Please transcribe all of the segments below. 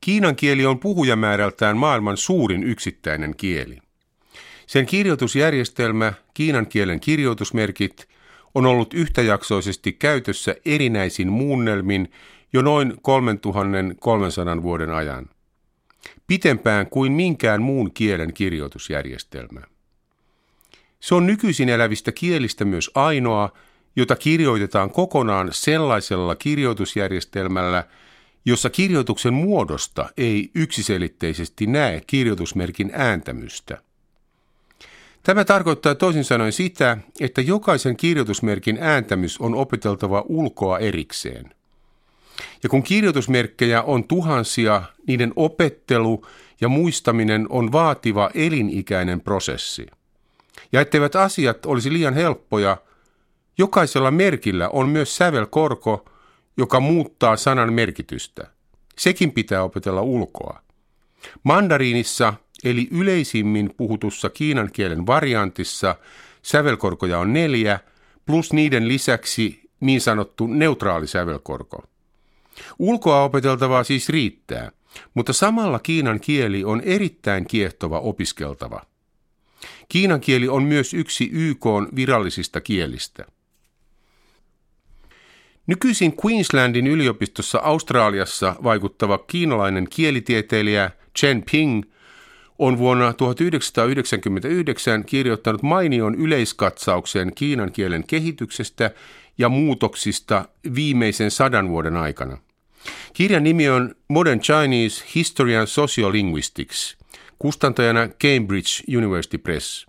Kiinan kieli on puhujamäärältään maailman suurin yksittäinen kieli. Sen kirjoitusjärjestelmä, kiinan kielen kirjoitusmerkit, on ollut yhtäjaksoisesti käytössä erinäisin muunnelmin jo noin 3300 vuoden ajan. Pitempään kuin minkään muun kielen kirjoitusjärjestelmä. Se on nykyisin elävistä kielistä myös ainoa, jota kirjoitetaan kokonaan sellaisella kirjoitusjärjestelmällä, jossa kirjoituksen muodosta ei yksiselitteisesti näe kirjoitusmerkin ääntämystä. Tämä tarkoittaa toisin sanoen sitä, että jokaisen kirjoitusmerkin ääntämys on opeteltava ulkoa erikseen. Ja kun kirjoitusmerkkejä on tuhansia, niiden opettelu ja muistaminen on vaativa elinikäinen prosessi. Ja etteivät asiat olisi liian helppoja, jokaisella merkillä on myös sävelkorko, joka muuttaa sanan merkitystä. Sekin pitää opetella ulkoa. Mandariinissa, eli yleisimmin puhutussa kiinan kielen variantissa, sävelkorkoja on neljä, plus niiden lisäksi niin sanottu neutraali sävelkorko. Ulkoa opeteltavaa siis riittää, mutta samalla kiinan kieli on erittäin kiehtova opiskeltava. Kiinan kieli on myös yksi YK virallisista kielistä. Nykyisin Queenslandin yliopistossa Australiassa vaikuttava kiinalainen kielitieteilijä Chen Ping on vuonna 1999 kirjoittanut mainion yleiskatsauksen Kiinan kielen kehityksestä ja muutoksista viimeisen sadan vuoden aikana. Kirjan nimi on Modern Chinese History and Sociolinguistics, kustantajana Cambridge University Press.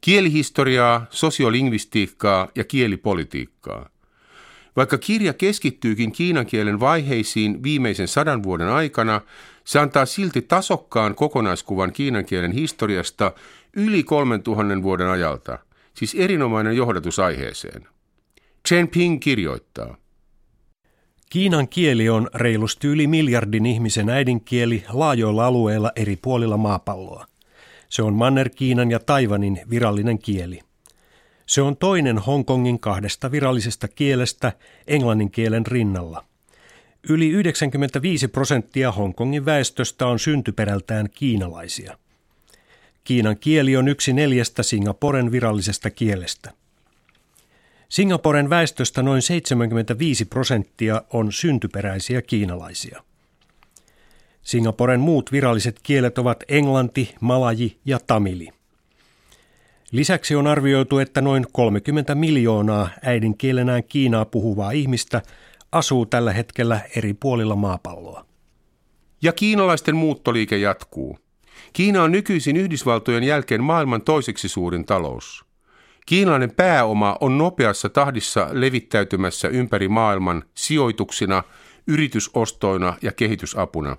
Kielihistoriaa, sosiolingvistiikkaa ja kielipolitiikkaa. Vaikka kirja keskittyykin kiinan kielen vaiheisiin viimeisen sadan vuoden aikana, se antaa silti tasokkaan kokonaiskuvan kiinan kielen historiasta yli 3000 vuoden ajalta, siis erinomainen johdatus aiheeseen. Chen Ping kirjoittaa. Kiinan kieli on reilusti yli miljardin ihmisen äidinkieli laajoilla alueilla eri puolilla maapalloa. Se on Manner-Kiinan ja Taivanin virallinen kieli. Se on toinen Hongkongin kahdesta virallisesta kielestä englannin kielen rinnalla. Yli 95 prosenttia Hongkongin väestöstä on syntyperältään kiinalaisia. Kiinan kieli on yksi neljästä Singaporen virallisesta kielestä. Singaporen väestöstä noin 75 prosenttia on syntyperäisiä kiinalaisia. Singaporen muut viralliset kielet ovat englanti, malaji ja tamili. Lisäksi on arvioitu, että noin 30 miljoonaa äidinkielenään Kiinaa puhuvaa ihmistä asuu tällä hetkellä eri puolilla maapalloa. Ja kiinalaisten muuttoliike jatkuu. Kiina on nykyisin Yhdysvaltojen jälkeen maailman toiseksi suurin talous. Kiinalainen pääoma on nopeassa tahdissa levittäytymässä ympäri maailman sijoituksina, yritysostoina ja kehitysapuna.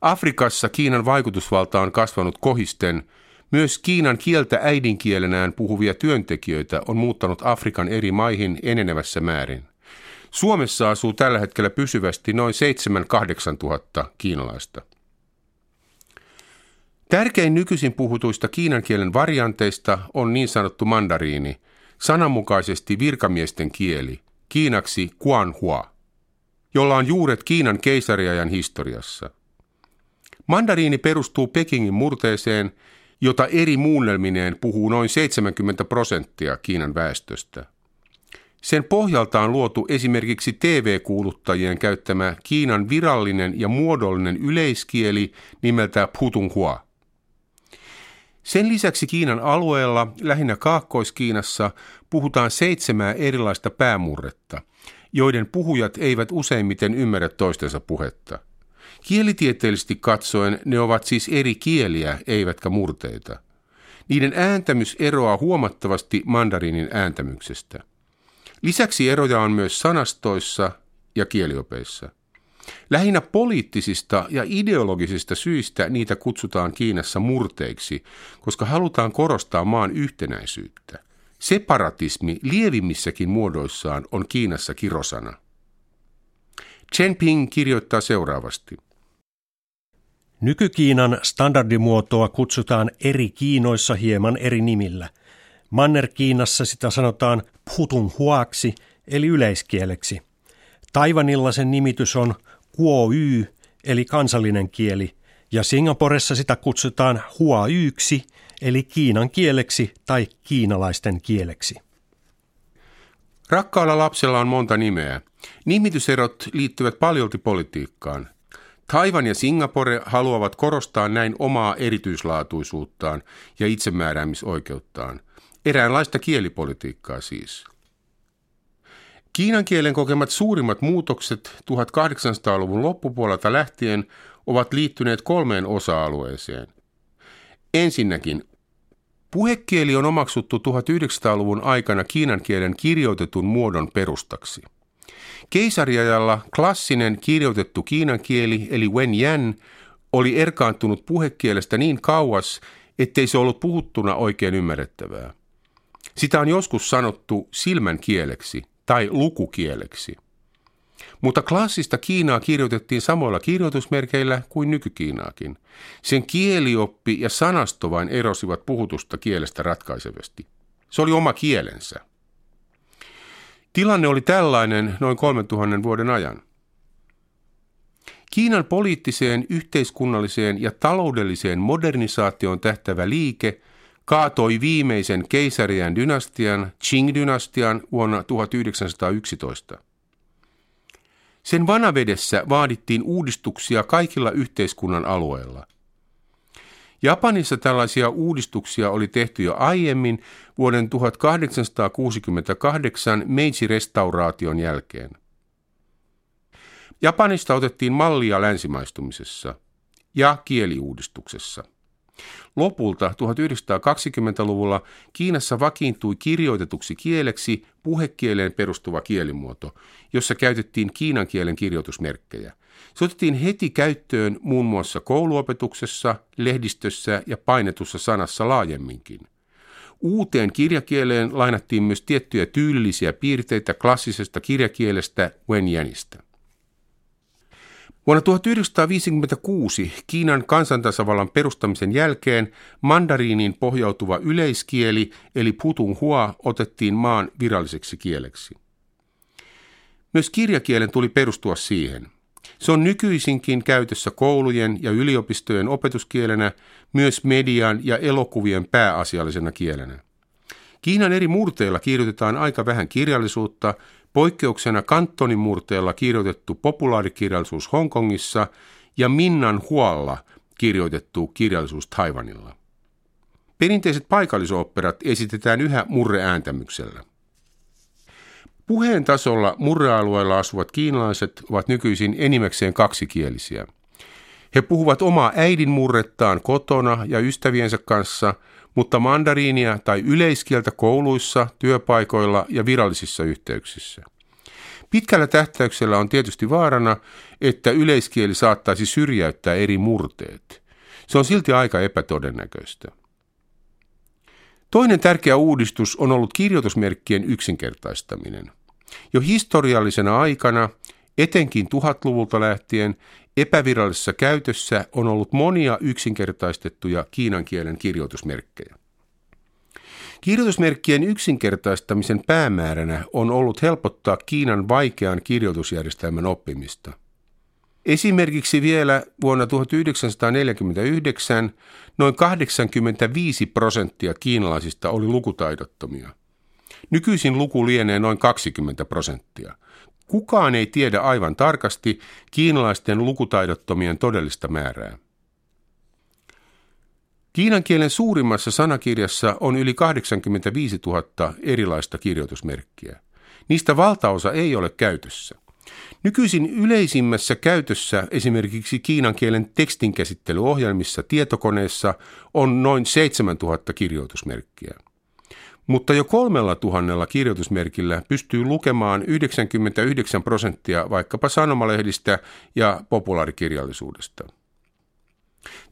Afrikassa Kiinan vaikutusvalta on kasvanut kohisten – myös Kiinan kieltä äidinkielenään puhuvia työntekijöitä on muuttanut Afrikan eri maihin enenevässä määrin. Suomessa asuu tällä hetkellä pysyvästi noin 7-8 tuhatta kiinalaista. Tärkein nykyisin puhutuista kiinan kielen varianteista on niin sanottu mandariini, sananmukaisesti virkamiesten kieli, kiinaksi Guanhua, jolla on juuret Kiinan keisariajan historiassa. Mandariini perustuu Pekingin murteeseen jota eri muunnelmineen puhuu noin 70 prosenttia Kiinan väestöstä. Sen pohjalta on luotu esimerkiksi TV-kuuluttajien käyttämä Kiinan virallinen ja muodollinen yleiskieli nimeltä Putunghua. Sen lisäksi Kiinan alueella, lähinnä Kaakkois-Kiinassa, puhutaan seitsemää erilaista päämurretta, joiden puhujat eivät useimmiten ymmärrä toistensa puhetta – Kielitieteellisesti katsoen ne ovat siis eri kieliä, eivätkä murteita. Niiden ääntämys eroaa huomattavasti mandariinin ääntämyksestä. Lisäksi eroja on myös sanastoissa ja kieliopeissa. Lähinnä poliittisista ja ideologisista syistä niitä kutsutaan Kiinassa murteiksi, koska halutaan korostaa maan yhtenäisyyttä. Separatismi lievimmissäkin muodoissaan on Kiinassa kirosana. Chen Ping kirjoittaa seuraavasti. Nykykiinan standardimuotoa kutsutaan eri Kiinoissa hieman eri nimillä. Manner-Kiinassa sitä sanotaan Huaksi eli yleiskieleksi. Taivanilla sen nimitys on Kuo Y eli kansallinen kieli, ja Singaporessa sitä kutsutaan Huayksi, eli Kiinan kieleksi tai kiinalaisten kieleksi. Rakkaalla lapsella on monta nimeä. Nimityserot liittyvät paljolti politiikkaan. Taivan ja Singapore haluavat korostaa näin omaa erityislaatuisuuttaan ja itsemääräämisoikeuttaan. Eräänlaista kielipolitiikkaa siis. Kiinan kielen kokemat suurimmat muutokset 1800-luvun loppupuolelta lähtien ovat liittyneet kolmeen osa-alueeseen. Ensinnäkin Puhekieli on omaksuttu 1900-luvun aikana kiinan kielen kirjoitetun muodon perustaksi. Keisariajalla klassinen kirjoitettu kiinan kieli eli wen yan oli erkaantunut puhekielestä niin kauas, ettei se ollut puhuttuna oikein ymmärrettävää. Sitä on joskus sanottu silmän kieleksi tai lukukieleksi. Mutta klassista Kiinaa kirjoitettiin samoilla kirjoitusmerkeillä kuin nykykiinaakin. Sen kielioppi ja sanasto vain erosivat puhutusta kielestä ratkaisevasti. Se oli oma kielensä. Tilanne oli tällainen noin 3000 vuoden ajan. Kiinan poliittiseen, yhteiskunnalliseen ja taloudelliseen modernisaatioon tähtävä liike kaatoi viimeisen keisarian dynastian, Qing-dynastian vuonna 1911. Sen vanavedessä vaadittiin uudistuksia kaikilla yhteiskunnan alueilla. Japanissa tällaisia uudistuksia oli tehty jo aiemmin vuoden 1868 Meiji-restauraation jälkeen. Japanista otettiin mallia länsimaistumisessa ja kieliuudistuksessa. Lopulta 1920-luvulla Kiinassa vakiintui kirjoitetuksi kieleksi puhekieleen perustuva kielimuoto, jossa käytettiin kiinan kielen kirjoitusmerkkejä. Se otettiin heti käyttöön muun muassa kouluopetuksessa, lehdistössä ja painetussa sanassa laajemminkin. Uuteen kirjakieleen lainattiin myös tiettyjä tyylillisiä piirteitä klassisesta kirjakielestä Wenyanista. Vuonna 1956 Kiinan kansantasavallan perustamisen jälkeen mandariiniin pohjautuva yleiskieli eli Putunghua otettiin maan viralliseksi kieleksi. Myös kirjakielen tuli perustua siihen. Se on nykyisinkin käytössä koulujen ja yliopistojen opetuskielenä, myös median ja elokuvien pääasiallisena kielenä. Kiinan eri murteilla kirjoitetaan aika vähän kirjallisuutta, Poikkeuksena Kantonin murteella kirjoitettu populaarikirjallisuus Hongkongissa ja Minnan hualla kirjoitettu kirjallisuus Taivanilla. Perinteiset paikallisoopperat esitetään yhä murreääntämyksellä. Puheen tasolla murrealueella asuvat kiinalaiset ovat nykyisin enimmäkseen kaksikielisiä. He puhuvat omaa äidinmurrettaan kotona ja ystäviensä kanssa – mutta mandariinia tai yleiskieltä kouluissa, työpaikoilla ja virallisissa yhteyksissä. Pitkällä tähtäyksellä on tietysti vaarana, että yleiskieli saattaisi syrjäyttää eri murteet. Se on silti aika epätodennäköistä. Toinen tärkeä uudistus on ollut kirjoitusmerkkien yksinkertaistaminen. Jo historiallisena aikana, etenkin tuhatluvulta lähtien, Epävirallisessa käytössä on ollut monia yksinkertaistettuja kiinan kielen kirjoitusmerkkejä. Kirjoitusmerkkien yksinkertaistamisen päämääränä on ollut helpottaa Kiinan vaikean kirjoitusjärjestelmän oppimista. Esimerkiksi vielä vuonna 1949 noin 85 prosenttia kiinalaisista oli lukutaidottomia. Nykyisin luku lienee noin 20 prosenttia. Kukaan ei tiedä aivan tarkasti kiinalaisten lukutaidottomien todellista määrää. Kiinan kielen suurimmassa sanakirjassa on yli 85 000 erilaista kirjoitusmerkkiä. Niistä valtaosa ei ole käytössä. Nykyisin yleisimmässä käytössä esimerkiksi kiinan kielen tekstinkäsittelyohjelmissa tietokoneessa on noin 7000 kirjoitusmerkkiä mutta jo kolmella tuhannella kirjoitusmerkillä pystyy lukemaan 99 prosenttia vaikkapa sanomalehdistä ja populaarikirjallisuudesta.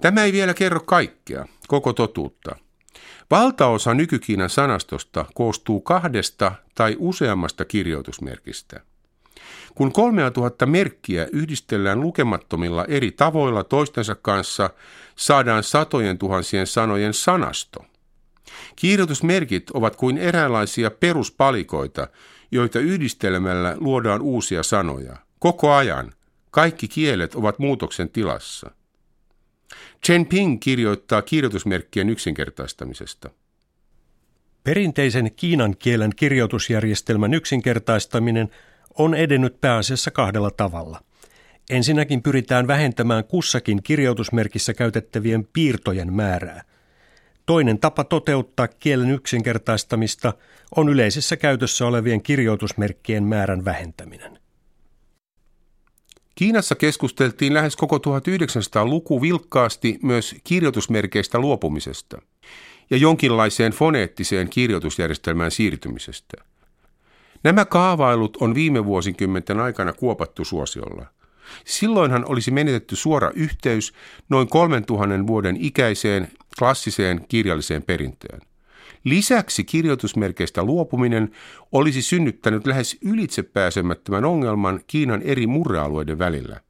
Tämä ei vielä kerro kaikkea, koko totuutta. Valtaosa nykykiinan sanastosta koostuu kahdesta tai useammasta kirjoitusmerkistä. Kun 3000 merkkiä yhdistellään lukemattomilla eri tavoilla toistensa kanssa, saadaan satojen tuhansien sanojen sanasto. Kirjoitusmerkit ovat kuin eräänlaisia peruspalikoita, joita yhdistelmällä luodaan uusia sanoja. Koko ajan, Kaikki kielet ovat muutoksen tilassa. Chen Ping kirjoittaa kirjoitusmerkkien yksinkertaistamisesta. Perinteisen kiinan kielen kirjoitusjärjestelmän yksinkertaistaminen on edennyt pääasiassa kahdella tavalla. Ensinnäkin pyritään vähentämään kussakin kirjoitusmerkissä käytettävien piirtojen määrää. Toinen tapa toteuttaa kielen yksinkertaistamista on yleisessä käytössä olevien kirjoitusmerkkien määrän vähentäminen. Kiinassa keskusteltiin lähes koko 1900-luku vilkkaasti myös kirjoitusmerkeistä luopumisesta ja jonkinlaiseen foneettiseen kirjoitusjärjestelmään siirtymisestä. Nämä kaavailut on viime vuosikymmenten aikana kuopattu suosiolla. Silloinhan olisi menetetty suora yhteys noin 3000 vuoden ikäiseen klassiseen kirjalliseen perintöön. Lisäksi kirjoitusmerkeistä luopuminen olisi synnyttänyt lähes ylitsepääsemättömän ongelman Kiinan eri murrealueiden välillä.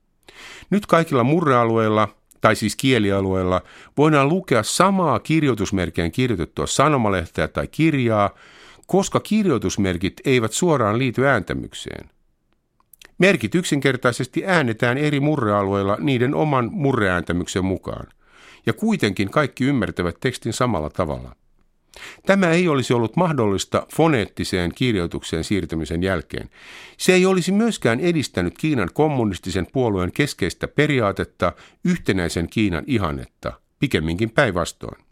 Nyt kaikilla murrealueilla, tai siis kielialueilla, voidaan lukea samaa kirjoitusmerkeen kirjoitettua sanomalehteä tai kirjaa, koska kirjoitusmerkit eivät suoraan liity ääntämykseen. Merkit yksinkertaisesti äännetään eri murrealueilla niiden oman murreääntämyksen mukaan, ja kuitenkin kaikki ymmärtävät tekstin samalla tavalla. Tämä ei olisi ollut mahdollista foneettiseen kirjoitukseen siirtymisen jälkeen. Se ei olisi myöskään edistänyt Kiinan kommunistisen puolueen keskeistä periaatetta yhtenäisen Kiinan ihannetta, pikemminkin päinvastoin.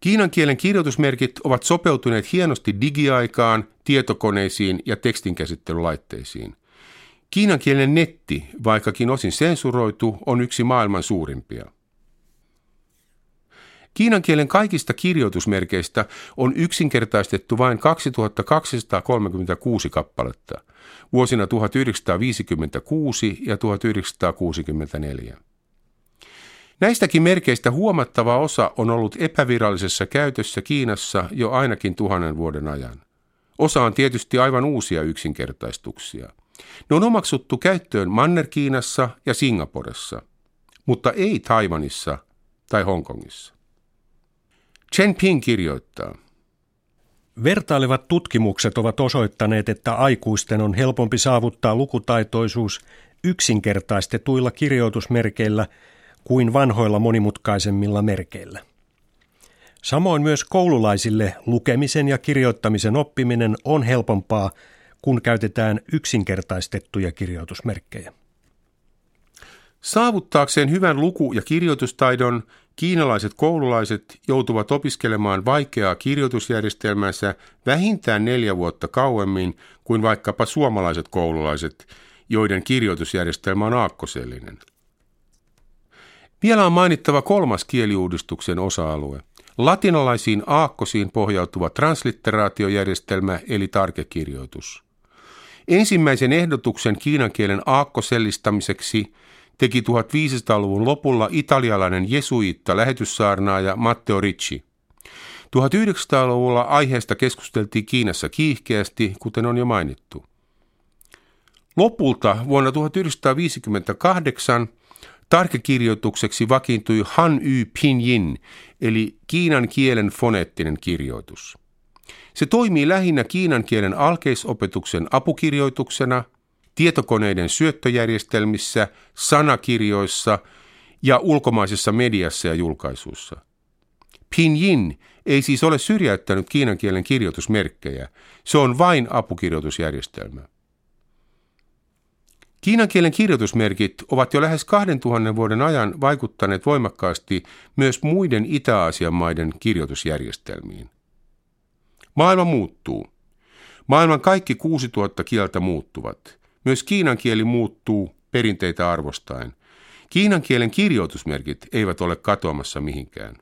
Kiinan kielen kirjoitusmerkit ovat sopeutuneet hienosti digiaikaan, tietokoneisiin ja tekstinkäsittelylaitteisiin. Kiinan kielen netti, vaikkakin osin sensuroitu, on yksi maailman suurimpia. Kiinan kielen kaikista kirjoitusmerkeistä on yksinkertaistettu vain 2236 kappaletta vuosina 1956 ja 1964. Näistäkin merkeistä huomattava osa on ollut epävirallisessa käytössä Kiinassa jo ainakin tuhannen vuoden ajan. Osa on tietysti aivan uusia yksinkertaistuksia. Ne on omaksuttu käyttöön Manner-Kiinassa ja Singaporessa, mutta ei Taiwanissa tai Hongkongissa. Chen Ping kirjoittaa. Vertailevat tutkimukset ovat osoittaneet, että aikuisten on helpompi saavuttaa lukutaitoisuus yksinkertaistetuilla kirjoitusmerkeillä kuin vanhoilla monimutkaisemmilla merkeillä. Samoin myös koululaisille lukemisen ja kirjoittamisen oppiminen on helpompaa, kun käytetään yksinkertaistettuja kirjoitusmerkkejä. Saavuttaakseen hyvän luku- ja kirjoitustaidon kiinalaiset koululaiset joutuvat opiskelemaan vaikeaa kirjoitusjärjestelmänsä vähintään neljä vuotta kauemmin kuin vaikkapa suomalaiset koululaiset, joiden kirjoitusjärjestelmä on aakkosellinen. Vielä on mainittava kolmas kieliuudistuksen osa-alue. Latinalaisiin aakkosiin pohjautuva translitteraatiojärjestelmä eli tarkekirjoitus. Ensimmäisen ehdotuksen kiinan kielen aakkosellistamiseksi teki 1500-luvun lopulla italialainen jesuitta lähetyssaarnaaja Matteo Ricci. 1900-luvulla aiheesta keskusteltiin Kiinassa kiihkeästi, kuten on jo mainittu. Lopulta vuonna 1958 tarkekirjoitukseksi vakiintui Han Yu Pinyin, eli kiinan kielen foneettinen kirjoitus. Se toimii lähinnä kiinan kielen alkeisopetuksen apukirjoituksena – tietokoneiden syöttöjärjestelmissä, sanakirjoissa ja ulkomaisessa mediassa ja julkaisuissa. Pinyin ei siis ole syrjäyttänyt kiinan kielen kirjoitusmerkkejä, se on vain apukirjoitusjärjestelmä. Kiinan kielen kirjoitusmerkit ovat jo lähes 2000 vuoden ajan vaikuttaneet voimakkaasti myös muiden Itä-Aasian maiden kirjoitusjärjestelmiin. Maailma muuttuu. Maailman kaikki 6000 kieltä muuttuvat – myös kiinan kieli muuttuu perinteitä arvostaen. Kiinan kielen kirjoitusmerkit eivät ole katoamassa mihinkään.